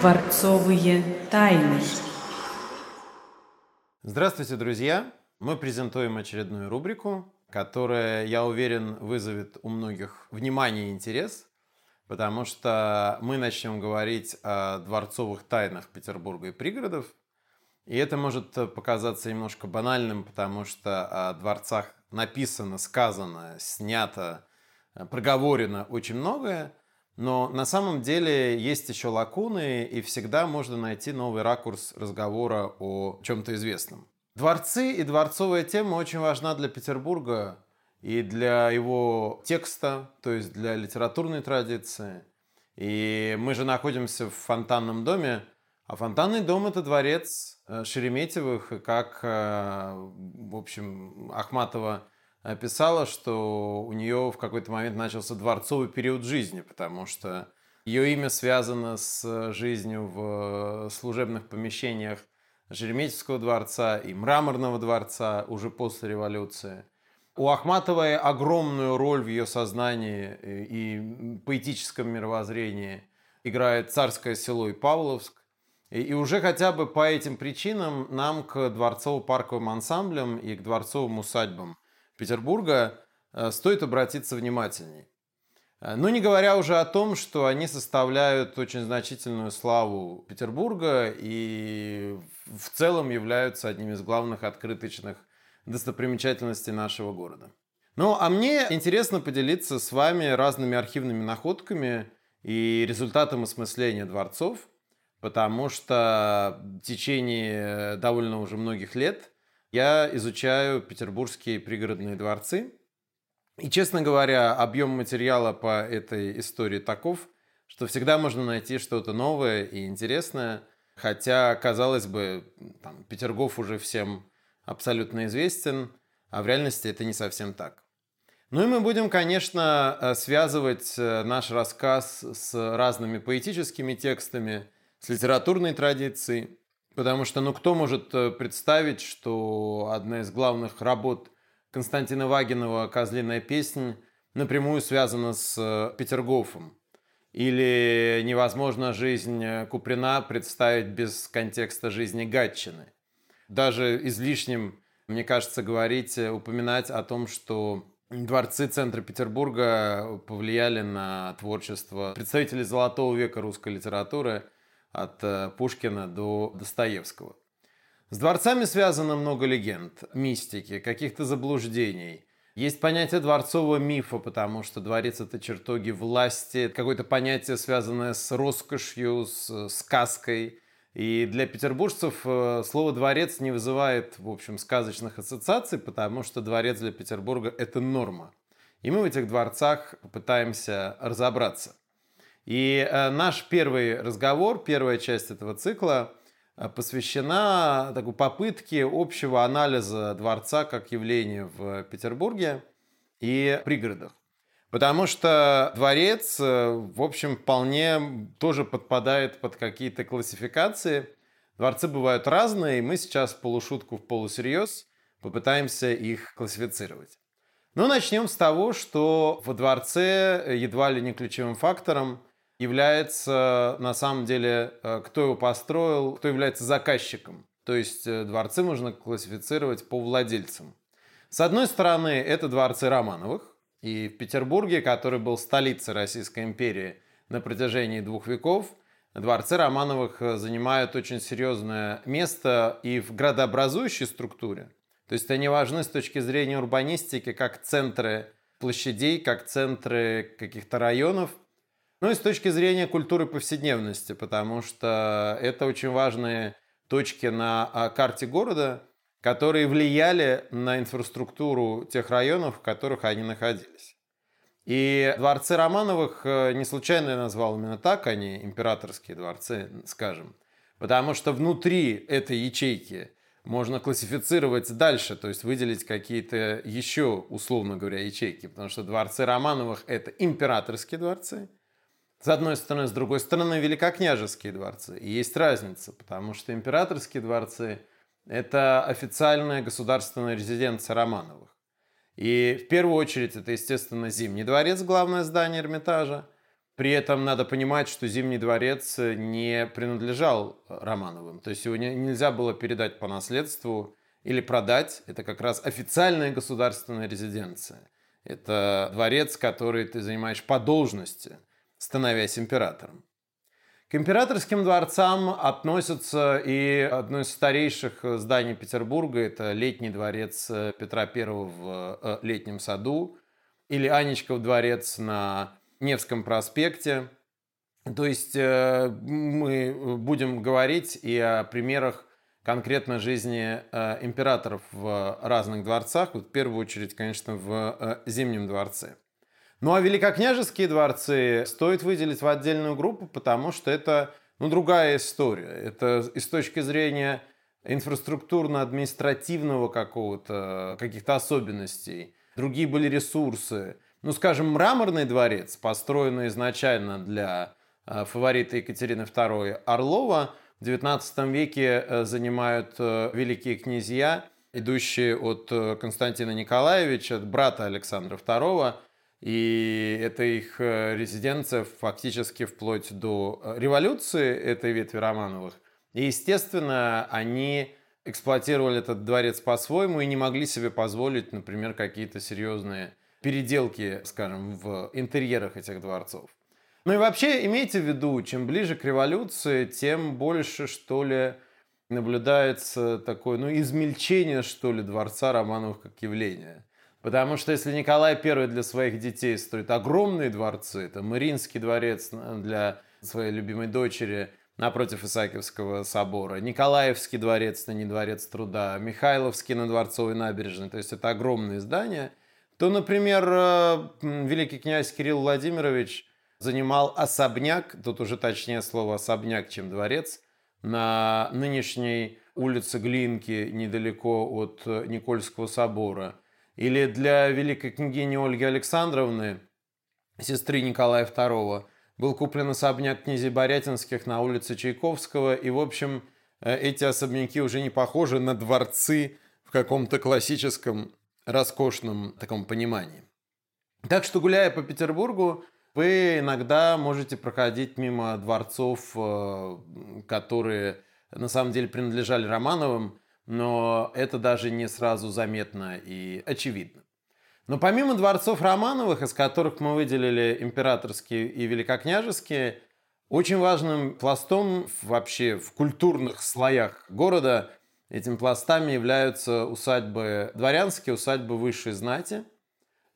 Дворцовые тайны. Здравствуйте, друзья! Мы презентуем очередную рубрику, которая, я уверен, вызовет у многих внимание и интерес, потому что мы начнем говорить о дворцовых тайнах Петербурга и пригородов. И это может показаться немножко банальным, потому что о дворцах написано, сказано, снято, проговорено очень многое – но на самом деле есть еще лакуны, и всегда можно найти новый ракурс разговора о чем-то известном. Дворцы и дворцовая тема очень важна для Петербурга и для его текста, то есть для литературной традиции. И мы же находимся в фонтанном доме, а фонтанный дом – это дворец э, Шереметьевых, как, э, в общем, Ахматова писала, что у нее в какой-то момент начался дворцовый период жизни, потому что ее имя связано с жизнью в служебных помещениях Шереметьевского дворца и Мраморного дворца уже после революции. У Ахматовой огромную роль в ее сознании и поэтическом мировоззрении играет Царское село и Павловск. И уже хотя бы по этим причинам нам к дворцово-парковым ансамблям и к дворцовым усадьбам Петербурга, э, стоит обратиться внимательней. Э, ну, не говоря уже о том, что они составляют очень значительную славу Петербурга и в целом являются одним из главных открыточных достопримечательностей нашего города. Ну, а мне интересно поделиться с вами разными архивными находками и результатом осмысления дворцов, потому что в течение довольно уже многих лет я изучаю петербургские пригородные дворцы. И, честно говоря, объем материала по этой истории таков, что всегда можно найти что-то новое и интересное. Хотя, казалось бы, там, Петергоф уже всем абсолютно известен, а в реальности это не совсем так. Ну и мы будем, конечно, э, связывать э, наш рассказ с разными поэтическими текстами, с литературной традицией. Потому что, ну, кто может э, представить, что одна из главных работ Константина Вагинова «Козлиная песнь» напрямую связана с э, Петергофом? Или невозможно жизнь э, Куприна представить без контекста жизни Гатчины? Даже излишним, мне кажется, говорить, упоминать о том, что дворцы центра Петербурга повлияли на творчество представителей золотого века русской литературы – от э, Пушкина до Достоевского. С дворцами связано много легенд, мистики, каких-то заблуждений. Есть понятие дворцового мифа, потому что дворец – это чертоги власти, какое-то понятие, связанное с роскошью, с сказкой. И для петербуржцев э, слово «дворец» не вызывает, в общем, сказочных ассоциаций, потому что дворец для Петербурга – это норма. И мы в этих дворцах попытаемся разобраться. И э, наш первый разговор, первая часть этого цикла э, посвящена такой попытке общего анализа дворца как явления в Петербурге и пригородах. Потому что дворец, э, в общем, вполне тоже подпадает под какие-то классификации. Дворцы бывают разные, и мы сейчас полушутку, в полусерьез попытаемся их классифицировать. Ну, начнем с того, что во дворце едва ли не ключевым фактором является на самом деле, э, кто его построил, кто является заказчиком. То есть э, дворцы можно классифицировать по владельцам. С одной стороны, это дворцы Романовых. И в Петербурге, который был столицей Российской империи на протяжении двух веков, дворцы Романовых э, занимают очень серьезное место и в градообразующей структуре. То есть они важны с точки зрения урбанистики как центры площадей, как центры каких-то районов – ну и с точки зрения культуры повседневности, потому что это очень важные точки на а, карте города, которые влияли на инфраструктуру тех районов, в которых они находились. И дворцы Романовых э, не случайно я назвал именно так, а императорские дворцы, скажем. Потому что внутри этой ячейки можно классифицировать дальше, то есть выделить какие-то еще, условно говоря, ячейки. Потому что дворцы Романовых – это императорские дворцы – с одной стороны, с другой стороны, великокняжеские дворцы. И есть разница, потому что императорские дворцы – это официальная государственная резиденция Романовых. И в первую очередь это, естественно, Зимний дворец, главное здание Эрмитажа. При этом надо понимать, что Зимний дворец не принадлежал Романовым. То есть его нельзя было передать по наследству или продать. Это как раз официальная государственная резиденция. Это дворец, который ты занимаешь по должности, становясь императором. К императорским дворцам относятся и одно из старейших зданий Петербурга, это летний дворец Петра I в э, Летнем саду, или Анечков дворец на Невском проспекте. То есть э, мы будем говорить и о примерах конкретно жизни э, императоров в разных дворцах, вот в первую очередь, конечно, в Зимнем дворце. Ну а великокняжеские дворцы стоит выделить в отдельную группу, потому что это ну, другая история. Это и с точки зрения инфраструктурно-административного какого-то, каких-то особенностей. Другие были ресурсы. Ну, скажем, мраморный дворец, построенный изначально для э, фаворита Екатерины II Орлова, в XIX веке э, занимают э, великие князья, идущие от Константина Николаевича, от брата Александра II, и это их э, резиденция фактически вплоть до э, революции этой ветви Романовых. И, естественно, они эксплуатировали этот дворец по-своему и не могли себе позволить, например, какие-то серьезные переделки, скажем, в интерьерах этих дворцов. Ну и вообще имейте в виду, чем ближе к революции, тем больше, что ли, наблюдается такое, ну, измельчение, что ли, дворца Романовых как явления. Потому что если Николай I для своих детей строит огромные дворцы, это Мариинский дворец для своей любимой дочери напротив Исаакиевского собора, Николаевский дворец, это не дворец труда, Михайловский на Дворцовой набережной, то есть это огромные здания, то, например, э, великий князь Кирилл Владимирович занимал особняк, тут уже точнее слово особняк, чем дворец, на нынешней улице Глинки, недалеко от Никольского собора – или для великой княгини Ольги Александровны, сестры Николая II, был куплен особняк князей Борятинских на улице Чайковского. И, в общем, э, эти особняки уже не похожи на дворцы в каком-то классическом, роскошном таком понимании. Так что, гуляя по Петербургу, вы иногда можете проходить мимо дворцов, э, которые на самом деле принадлежали Романовым, но это даже не сразу заметно и очевидно. Но помимо дворцов Романовых, из которых мы выделили императорские и великокняжеские, очень важным пластом вообще в культурных слоях города этим пластами являются усадьбы дворянские, усадьбы высшей знати.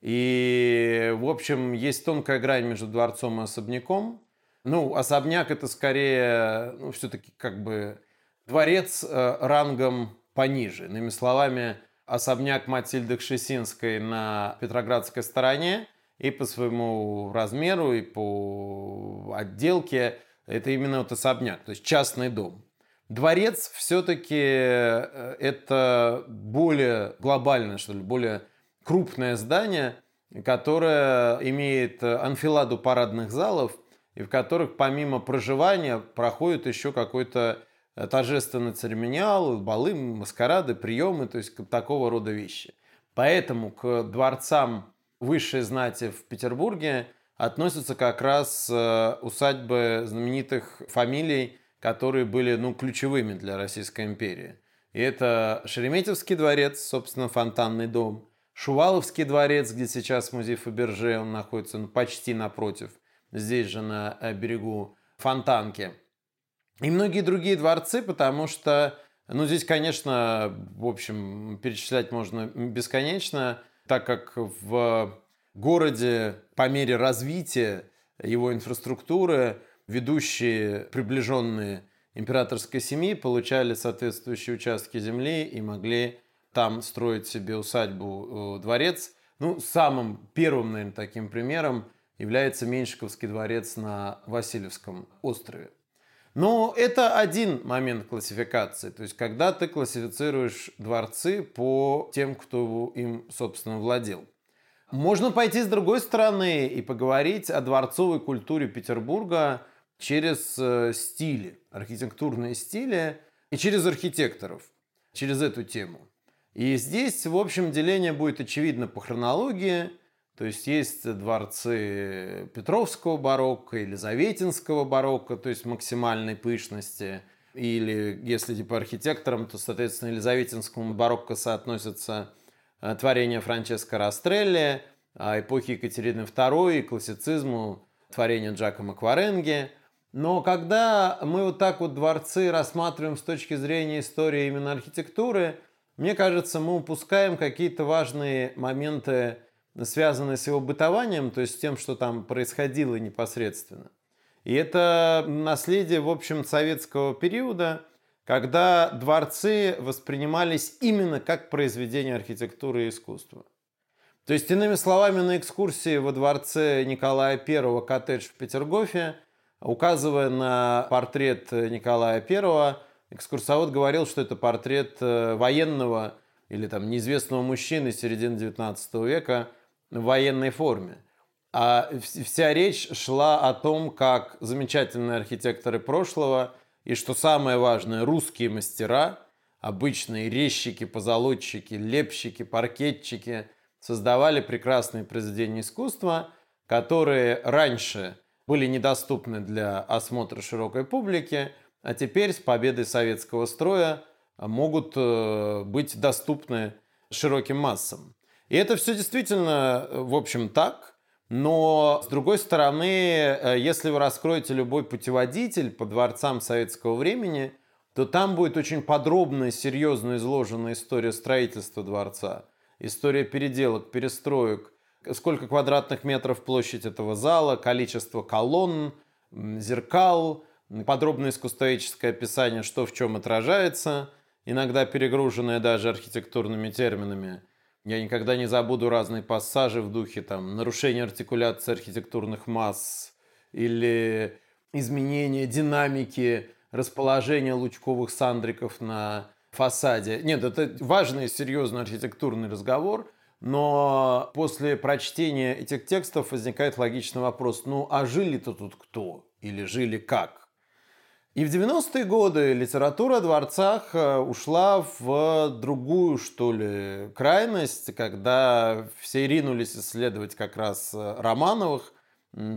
И, в общем, есть тонкая грань между дворцом и особняком. Ну, особняк это скорее, ну, все-таки как бы дворец э, рангом пониже. Иными словами, особняк Матильды Кшесинской на Петроградской стороне и по своему размеру, и по отделке это именно вот особняк, то есть частный дом. Дворец все-таки э, это более глобальное, что ли, более крупное здание, которое имеет анфиладу парадных залов, и в которых помимо проживания проходит еще какой-то торжественный церемониал, балы, маскарады, приемы, то есть такого рода вещи. Поэтому к дворцам высшей знати в Петербурге относятся как раз э, усадьбы знаменитых фамилий, которые были ну, ключевыми для Российской империи. И это Шереметьевский дворец, собственно, фонтанный дом, Шуваловский дворец, где сейчас музей Фаберже, он находится ну, почти напротив, здесь же на э, берегу Фонтанки – и многие другие дворцы, потому что, ну, здесь, конечно, в общем, перечислять можно бесконечно, так как в городе по мере развития его инфраструктуры ведущие приближенные императорской семьи получали соответствующие участки земли и могли там строить себе усадьбу, э, дворец. Ну, самым первым, наверное, таким примером является Меньшиковский дворец на Васильевском острове. Но это один момент классификации. То есть, когда ты классифицируешь дворцы по тем, кто им, собственно, владел. Можно пойти с другой стороны и поговорить о дворцовой культуре Петербурга через э, стили, архитектурные стили и через архитекторов, через эту тему. И здесь, в общем, деление будет очевидно по хронологии. То есть есть дворцы Петровского барокко, Елизаветинского барокко, то есть максимальной пышности. Или если типа архитектором, то, соответственно, Елизаветинскому барокко соотносятся э, творения Франческо Растрелли, а эпохи Екатерины II и классицизму творения Джакомо Кваренги. Но когда мы вот так вот дворцы рассматриваем с точки зрения истории именно архитектуры, мне кажется, мы упускаем какие-то важные моменты связанные с его бытованием, то есть с тем, что там происходило непосредственно. И это наследие, в общем, советского периода, когда дворцы воспринимались именно как произведение архитектуры и искусства. То есть, иными словами, на экскурсии во дворце Николая I коттедж в Петергофе, указывая на портрет Николая I, экскурсовод говорил, что это портрет э, военного или там неизвестного мужчины середины XIX века – в военной форме. А вся речь шла о том, как замечательные архитекторы прошлого и, что самое важное, русские мастера, обычные резчики, позолотчики, лепщики, паркетчики, создавали прекрасные произведения искусства, которые раньше были недоступны для осмотра широкой публики, а теперь с победой советского строя могут э, быть доступны широким массам. И это все действительно, э, в общем, так. Но, с другой стороны, э, если вы раскроете любой путеводитель по дворцам советского времени, то там будет очень подробная, серьезно изложена история строительства дворца, история переделок, перестроек, сколько квадратных метров площадь этого зала, количество колонн, зеркал, подробное искусствоведческое описание, что в чем отражается, иногда перегруженное даже архитектурными терминами – я никогда не забуду разные пассажи в духе там нарушения артикуляции архитектурных масс или изменения динамики расположения лучковых сандриков на фасаде. Нет, это важный, серьезный архитектурный разговор, но после прочтения этих текстов возникает логичный вопрос, ну а жили-то тут кто? Или жили как? И в 90-е годы литература о дворцах э, ушла в другую, что ли, крайность, когда все ринулись исследовать как раз э, Романовых,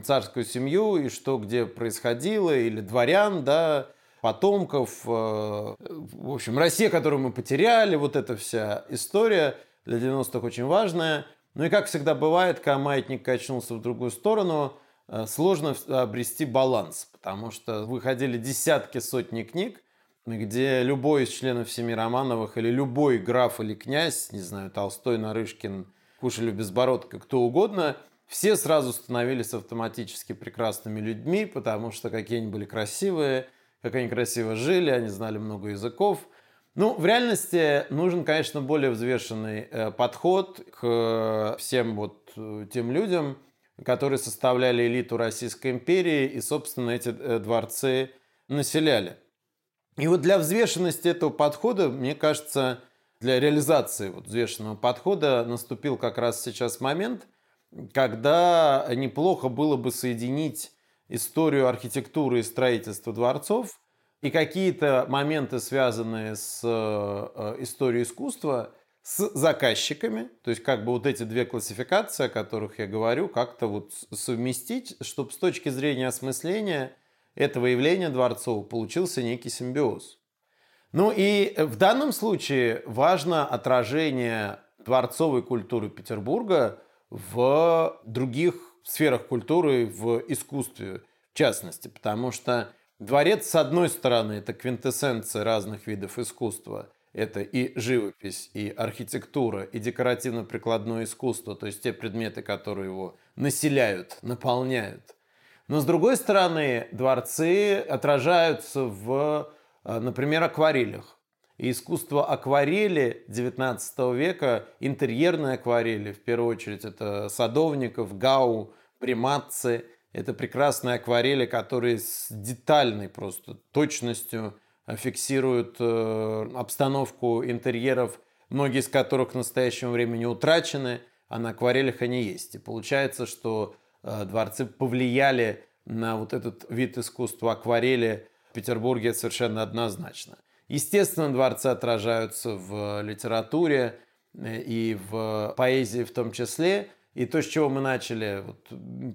царскую семью и что где происходило, или дворян, да, потомков. Э, в общем, Россия, которую мы потеряли, вот эта вся история для 90-х очень важная. Ну и как всегда бывает, когда маятник качнулся в другую сторону – сложно обрести баланс, потому что выходили десятки, сотни книг, где любой из членов семьи Романовых или любой граф или князь, не знаю, Толстой, Нарышкин, Кушелев, Безбородко, кто угодно, все сразу становились автоматически прекрасными людьми, потому что какие они были красивые, как они красиво жили, они знали много языков. Ну, в реальности нужен, конечно, более взвешенный э, подход к всем вот э, тем людям, которые составляли элиту Российской империи и, собственно, эти э, дворцы населяли. И вот для взвешенности этого подхода, мне кажется, для реализации вот взвешенного подхода наступил как раз сейчас момент, когда неплохо было бы соединить историю архитектуры и строительства дворцов и какие-то моменты, связанные с э, историей искусства, с заказчиками, то есть как бы вот эти две классификации, о которых я говорю, как-то вот совместить, чтобы с точки зрения осмысления этого явления дворцового получился некий симбиоз. Ну и в данном случае важно отражение дворцовой культуры Петербурга в других сферах культуры, в искусстве в частности, потому что дворец, с одной стороны, это квинтэссенция разных видов искусства – это и живопись, и архитектура, и декоративно-прикладное искусство, то есть те предметы, которые его населяют, наполняют. Но с другой стороны, дворцы отражаются в, э, например, акварелях. И искусство акварели XIX века, интерьерные акварели, в первую очередь, это Садовников, Гау, Приматцы. Это прекрасные акварели, которые с детальной просто точностью фиксируют э, обстановку интерьеров, многие из которых в настоящем времени утрачены, а на акварелях они есть. И получается, что э, дворцы повлияли на вот этот вид искусства акварели в Петербурге совершенно однозначно. Естественно, дворцы отражаются в литературе э, и в поэзии в том числе. И то, с чего мы начали вот,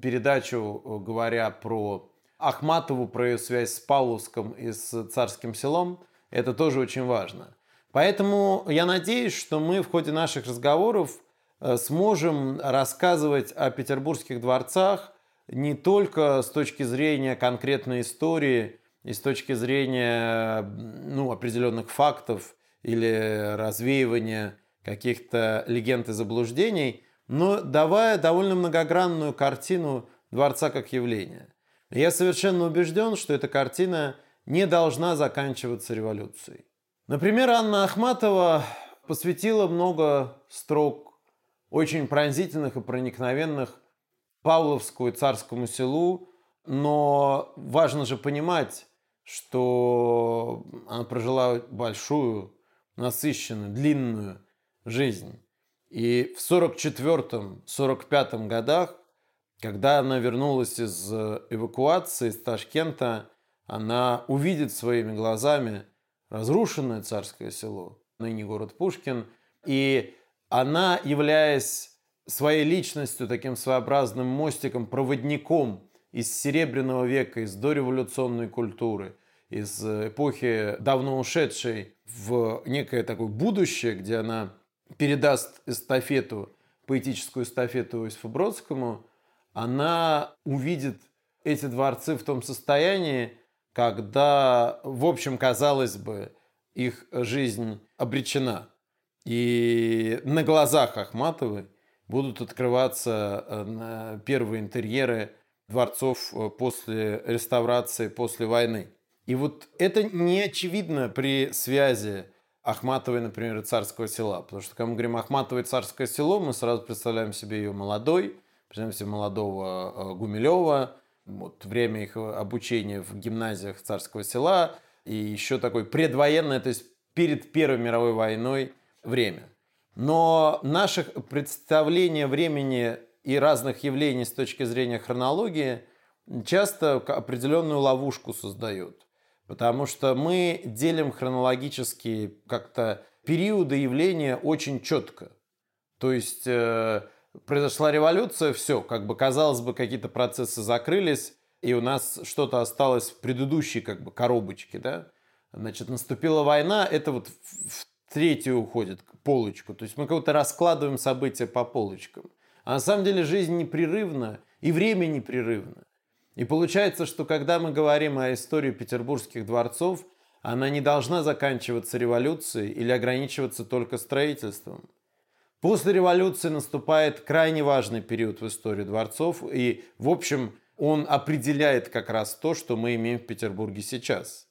передачу, говоря про Ахматову, про ее связь с Павловском и с Царским селом, это тоже очень важно. Поэтому я надеюсь, что мы в ходе наших разговоров э, сможем рассказывать о петербургских дворцах не только с точки зрения конкретной истории и с точки зрения ну, определенных фактов или развеивания каких-то легенд и заблуждений, но давая довольно многогранную картину дворца как явления. Я совершенно убежден, что эта картина не должна заканчиваться революцией. Например, Анна Ахматова посвятила много строк, очень пронзительных и проникновенных Павловскому и Царскому селу, но важно же понимать, что она прожила большую, насыщенную, длинную жизнь. И в 44-45 годах, когда она вернулась из эвакуации из Ташкента, она увидит своими глазами разрушенное царское село, ныне город Пушкин, и она, являясь своей личностью, таким своеобразным мостиком, проводником из Серебряного века, из дореволюционной культуры, из эпохи давно ушедшей в некое такое будущее, где она передаст эстафету, поэтическую эстафету Иосифу Бродскому, она увидит эти дворцы в том состоянии, когда, в общем, казалось бы, их жизнь обречена. И на глазах Ахматовой будут открываться э, первые интерьеры дворцов э, после реставрации, после войны. И вот это не очевидно при связи Ахматовой, например, и Царского села. Потому что, когда мы говорим Ахматова и Царское село, мы сразу представляем себе ее молодой, представляем себе молодого э, Гумилева, вот время их обучения в гимназиях Царского села и еще такой предвоенное, то есть перед Первой мировой войной время. Но наше представление времени и разных явлений с точки зрения хронологии часто определенную ловушку создают. Потому что мы делим хронологически как-то периоды явления очень четко. То есть э, произошла революция, все, как бы казалось бы, какие-то процессы закрылись, и у нас что-то осталось в предыдущей как бы коробочке, да. Значит, наступила война, это вот в третью уходит полочку. То есть мы как-то раскладываем события по полочкам. А на самом деле жизнь непрерывна, и время непрерывно. И получается, что когда мы говорим о истории петербургских дворцов, она не должна заканчиваться революцией или ограничиваться только строительством. После революции наступает крайне важный период в истории дворцов, и, в общем, он определяет как раз то, что мы имеем в Петербурге сейчас.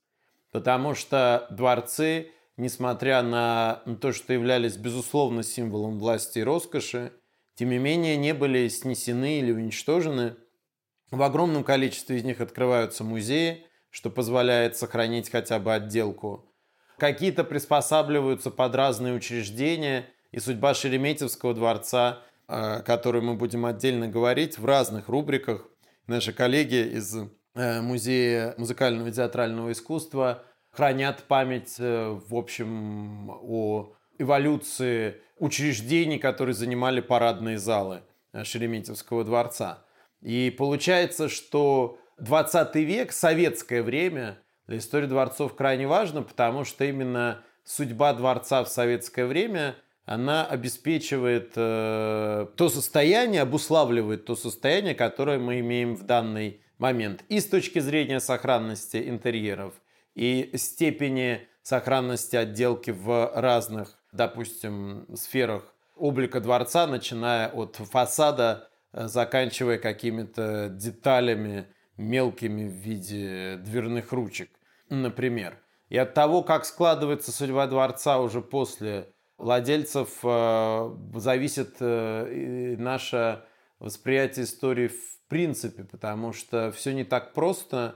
Потому что дворцы, несмотря на то, что являлись безусловно символом власти и роскоши, тем не менее не были снесены или уничтожены – в огромном количестве из них открываются музеи, что позволяет сохранить хотя бы отделку. Какие-то приспосабливаются под разные учреждения, и судьба Шереметьевского дворца, о э, которой мы будем отдельно говорить в разных рубриках. Наши коллеги из э, Музея музыкального и театрального искусства хранят память, э, в общем, о эволюции учреждений, которые занимали парадные залы Шереметьевского дворца. И получается, что 20 век, советское время, для истории дворцов крайне важно, потому что именно судьба дворца в советское время, она обеспечивает э, то состояние, обуславливает то состояние, которое мы имеем в данный момент. И с точки зрения сохранности интерьеров, и степени сохранности отделки в разных, допустим, сферах облика дворца, начиная от фасада Э, заканчивая какими-то деталями мелкими в виде дверных ручек, например. И от того, как складывается судьба дворца уже после владельцев, э, зависит э, наше восприятие истории в принципе, потому что все не так просто,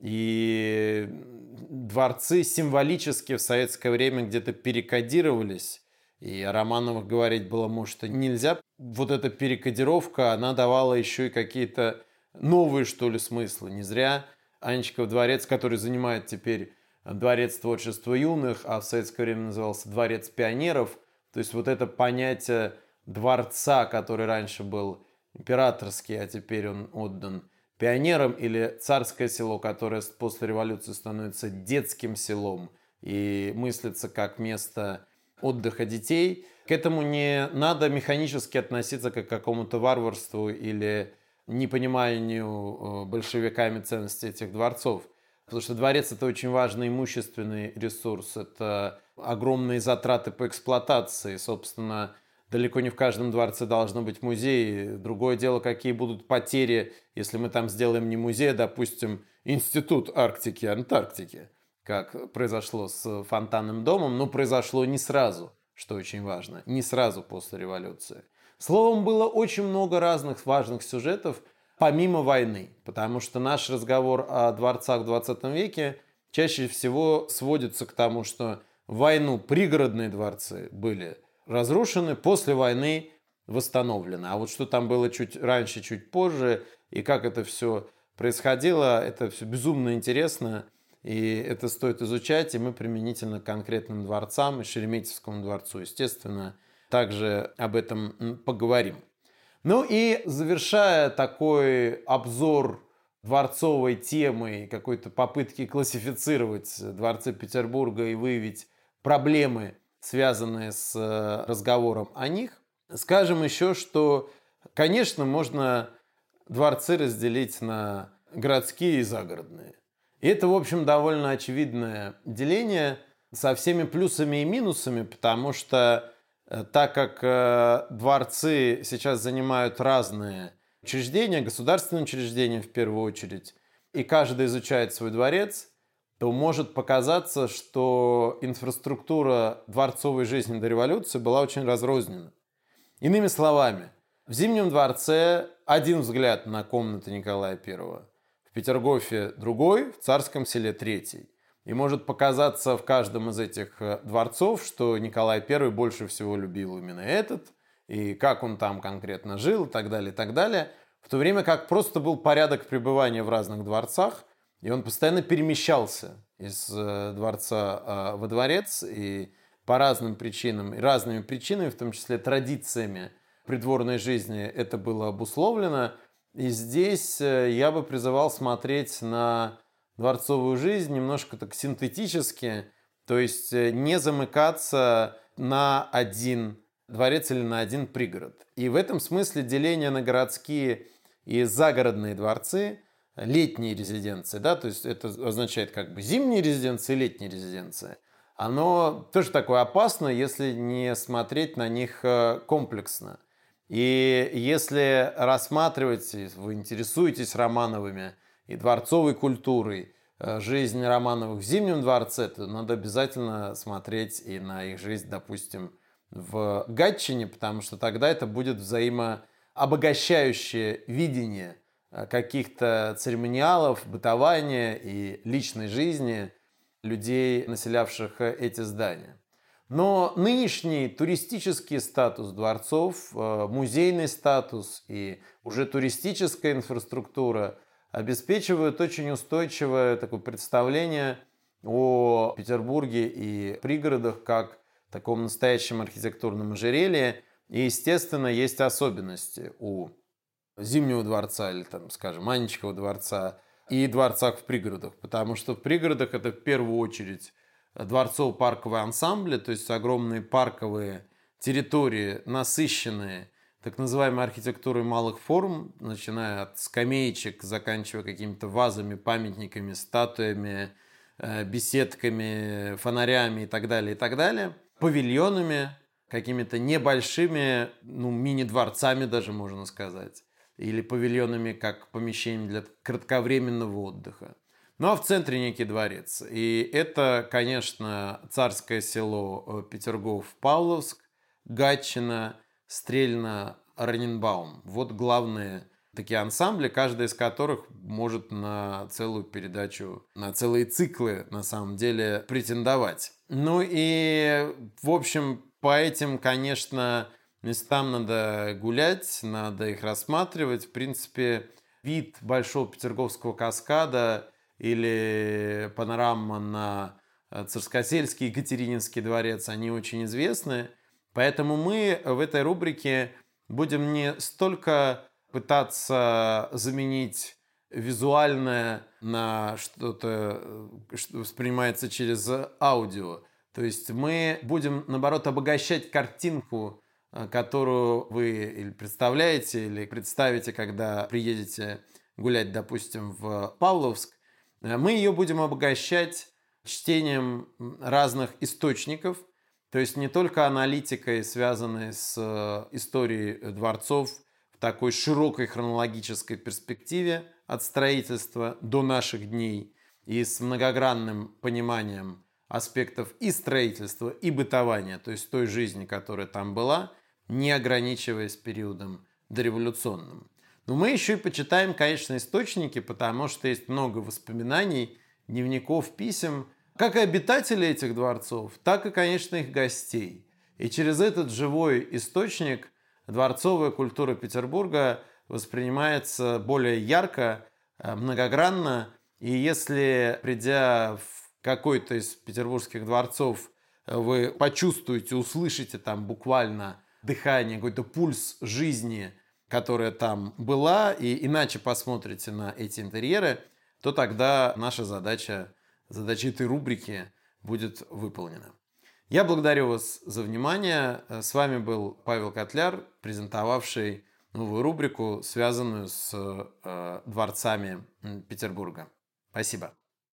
и дворцы символически в советское время где-то перекодировались, и о Романовых говорить было, может, и нельзя. Вот эта перекодировка, она давала еще и какие-то новые, что ли, смыслы. Не зря Анечков дворец, который занимает теперь дворец творчества юных, а в советское время назывался дворец пионеров. То есть вот это понятие дворца, который раньше был императорский, а теперь он отдан пионерам, или царское село, которое после революции становится детским селом и мыслится как место отдыха детей. К этому не надо механически относиться как к какому-то варварству или непониманию э, большевиками ценностей этих дворцов. Потому что дворец – это очень важный имущественный ресурс, это огромные затраты по эксплуатации. Собственно, далеко не в каждом дворце должно быть музей. Другое дело, какие будут потери, если мы там сделаем не музей, а, допустим, Институт Арктики и Антарктики, как произошло с фонтанным домом, но произошло не сразу, что очень важно, не сразу после революции. Словом, было очень много разных важных сюжетов, помимо войны, потому что наш разговор о дворцах в 20 веке чаще всего сводится к тому, что войну пригородные дворцы были разрушены, после войны восстановлены. А вот что там было чуть раньше, чуть позже, и как это все происходило, это все безумно интересно, и это стоит изучать, и мы применительно к конкретным дворцам, и Шереметьевскому дворцу, естественно, также об этом поговорим. Ну и завершая такой обзор дворцовой темы, какой-то попытки классифицировать дворцы Петербурга и выявить проблемы, связанные с э, разговором о них, скажем еще, что, конечно, можно дворцы разделить на городские и загородные. И это, в общем, довольно очевидное деление со всеми плюсами и минусами, потому что так как э, дворцы сейчас занимают разные учреждения, государственные учреждения в первую очередь, и каждый изучает свой дворец, то может показаться, что инфраструктура дворцовой жизни до революции была очень разрознена. Иными словами, в Зимнем дворце один взгляд на комнаты Николая I, в Петергофе другой, в Царском селе третий. И может показаться в каждом из этих э, дворцов, что Николай I больше всего любил именно этот, и как он там конкретно жил, и так далее, и так далее. В то время как просто был порядок пребывания в разных дворцах, и он постоянно перемещался из э, дворца э, во дворец, и по разным причинам, и разными причинами, в том числе традициями придворной жизни, это было обусловлено. И здесь я бы призывал смотреть на дворцовую жизнь немножко так синтетически, то есть э, не замыкаться на один дворец или на один пригород. И в этом смысле деление на городские и загородные дворцы, летние резиденции, да, то есть это означает как бы зимние резиденции и летние резиденции, оно тоже такое опасно, если не смотреть на них э, комплексно. И если рассматривать, вы интересуетесь Романовыми, и дворцовой культурой, э, жизнь Романовых в Зимнем дворце, то надо обязательно смотреть и на их жизнь, допустим, в Гатчине, потому что тогда это будет взаимообогащающее видение э, каких-то церемониалов, бытования и личной жизни людей, населявших э, эти здания. Но нынешний туристический статус дворцов, музейный статус и уже туристическая инфраструктура обеспечивают очень устойчивое такое представление о Петербурге и пригородах как таком настоящем архитектурном ожерелье. И, естественно, есть особенности у Зимнего дворца или, там, скажем, Анечкова дворца и дворцах в пригородах. Потому что в пригородах это в первую очередь дворцово-парковые ансамбли, то есть огромные парковые территории, насыщенные так называемой архитектурой малых форм, начиная от скамеечек, заканчивая какими-то вазами, памятниками, статуями, э, беседками, фонарями и так далее, и так далее, павильонами, какими-то небольшими, ну, мини-дворцами даже можно сказать, или павильонами как помещением для кратковременного отдыха. Ну а в центре некий дворец. И это, конечно, царское село э, Петергоф-Павловск, Гатчина – Стрельна, Раненбаум. Вот главные такие ансамбли, каждый из которых может на целую передачу, на целые циклы на самом деле претендовать. Ну и, в общем, по этим, конечно, местам надо гулять, надо их рассматривать. В принципе, вид Большого Петерговского каскада или панорама на Царскосельский Екатерининский дворец, они очень известны. Поэтому мы в этой рубрике будем не столько пытаться заменить визуальное на что-то, что воспринимается через аудио. То есть мы будем, наоборот, обогащать картинку, э, которую вы или представляете, или представите, когда приедете гулять, допустим, в Павловск. Э, мы ее будем обогащать чтением разных источников, то есть не только аналитикой, связанной с э, историей дворцов в такой широкой хронологической перспективе от строительства до наших дней и с многогранным пониманием аспектов и строительства, и бытования, то есть той жизни, которая там была, не ограничиваясь периодом дореволюционным. Но мы еще и почитаем, конечно, источники, потому что есть много воспоминаний, дневников, писем, как и обитателей этих дворцов, так и, конечно, их гостей. И через этот живой источник дворцовая культура Петербурга воспринимается более ярко, э, многогранно. И если, придя в какой-то из петербургских дворцов, э, вы почувствуете, услышите там буквально дыхание, какой-то пульс жизни, которая там была, и иначе посмотрите на эти интерьеры, то тогда наша задача задача этой рубрики будет выполнена. Я благодарю вас за внимание. С вами был Павел Котляр, презентовавший новую рубрику, связанную с э, дворцами Петербурга. Спасибо.